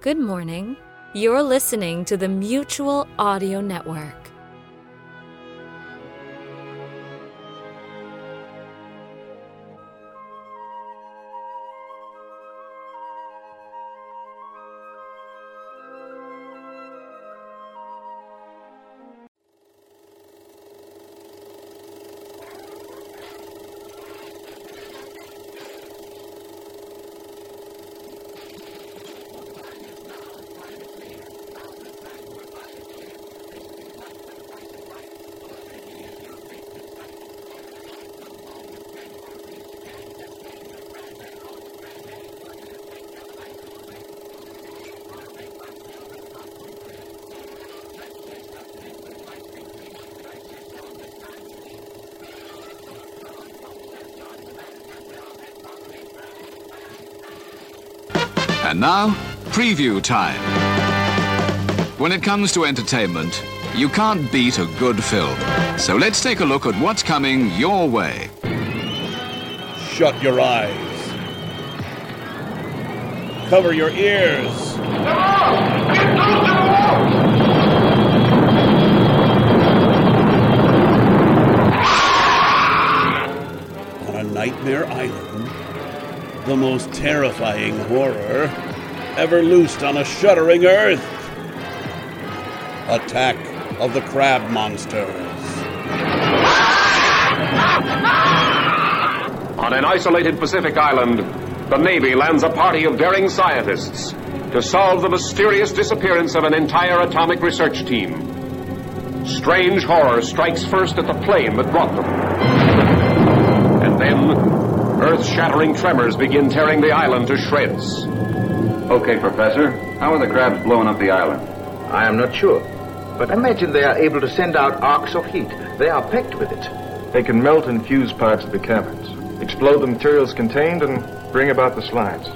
Good morning. You're listening to the Mutual Audio Network. And now, preview time. When it comes to entertainment, you can't beat a good film. So let's take a look at what's coming your way. Shut your eyes. Cover your ears. On a nightmare island, the most terrifying horror ever loosed on a shuddering earth. Attack of the Crab Monsters. On an isolated Pacific island, the Navy lands a party of daring scientists to solve the mysterious disappearance of an entire atomic research team. Strange horror strikes first at the plane that brought them. And then, earth shattering tremors begin tearing the island to shreds. Okay, Professor. How are the crabs blowing up the island? I am not sure. But imagine they are able to send out arcs of heat. They are packed with it. They can melt and fuse parts of the caverns, explode the materials contained, and bring about the slides.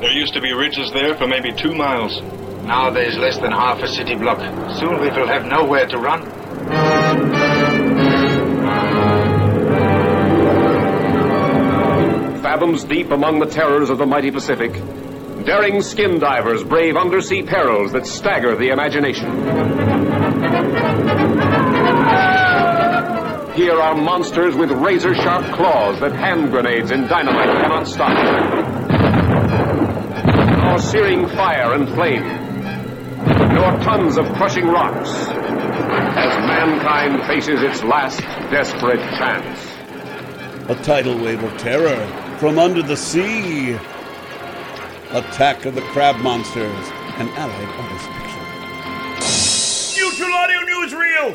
There used to be ridges there for maybe two miles. Now there is less than half a city block. Soon we will have nowhere to run. Fathoms deep among the terrors of the mighty Pacific, daring skin divers brave undersea perils that stagger the imagination. Here are monsters with razor sharp claws that hand grenades and dynamite cannot stop. Nor searing fire and flame, nor tons of crushing rocks, as mankind faces its last desperate chance. A tidal wave of terror from under the sea. Attack of the Crab Monsters, an Allied artist picture. Mutual Audio Newsreel!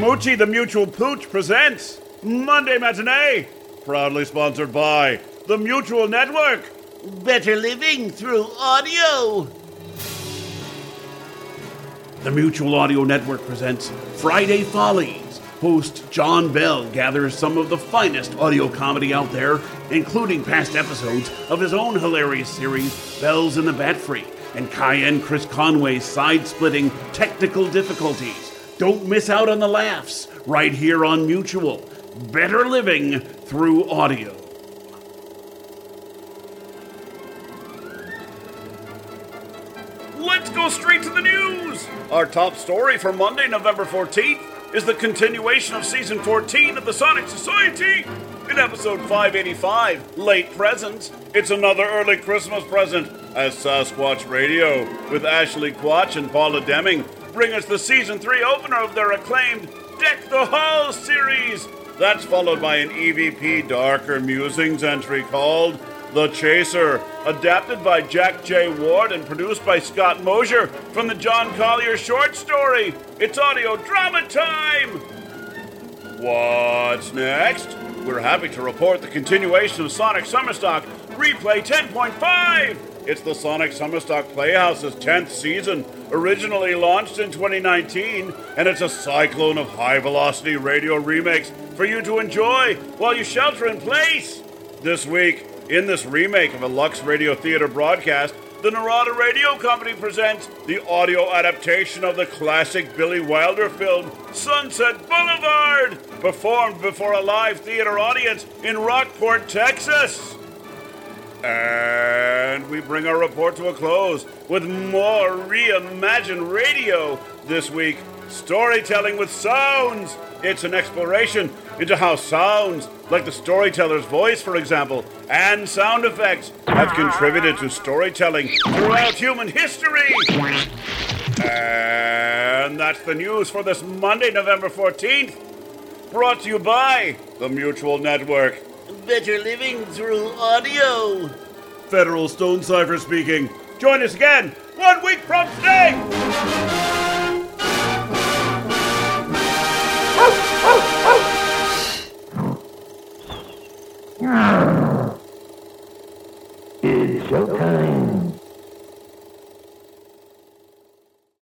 Moochie the Mutual Pooch presents Monday Matinee, proudly sponsored by the Mutual Network. Better living through audio. The Mutual Audio Network presents Friday Follies. Host John Bell gathers some of the finest audio comedy out there, including past episodes of his own hilarious series, Bells in the Batfry, and Cayenne Chris Conway's side splitting technical difficulties. Don't miss out on the laughs right here on Mutual. Better living through audio. Let's go straight to the news. Our top story for Monday, November 14th is the continuation of season 14 of the Sonic Society. In episode 585, Late Presents, it's another early Christmas present as Sasquatch Radio with Ashley Quatch and Paula Deming bring us the season 3 opener of their acclaimed Deck the Hall series. That's followed by an EVP Darker Musings entry called The Chaser, adapted by Jack J. Ward and produced by Scott Mosier from the John Collier short story. It's audio drama time! What's next? We're happy to report the continuation of Sonic Summerstock Replay 10.5! It's the Sonic Summerstock Playhouse's 10th season, originally launched in 2019, and it's a cyclone of high velocity radio remakes for you to enjoy while you shelter in place. This week, in this remake of a Lux Radio Theater broadcast, the Narada Radio Company presents the audio adaptation of the classic Billy Wilder film Sunset Boulevard, performed before a live theater audience in Rockport, Texas. And we bring our report to a close with more reimagined radio. This week, storytelling with sounds. It's an exploration into how sounds, like the storyteller's voice, for example, and sound effects, have contributed to storytelling throughout human history. And that's the news for this Monday, November 14th. Brought to you by the Mutual Network. Better living through audio. Federal Stone Cipher speaking. Join us again one week from today.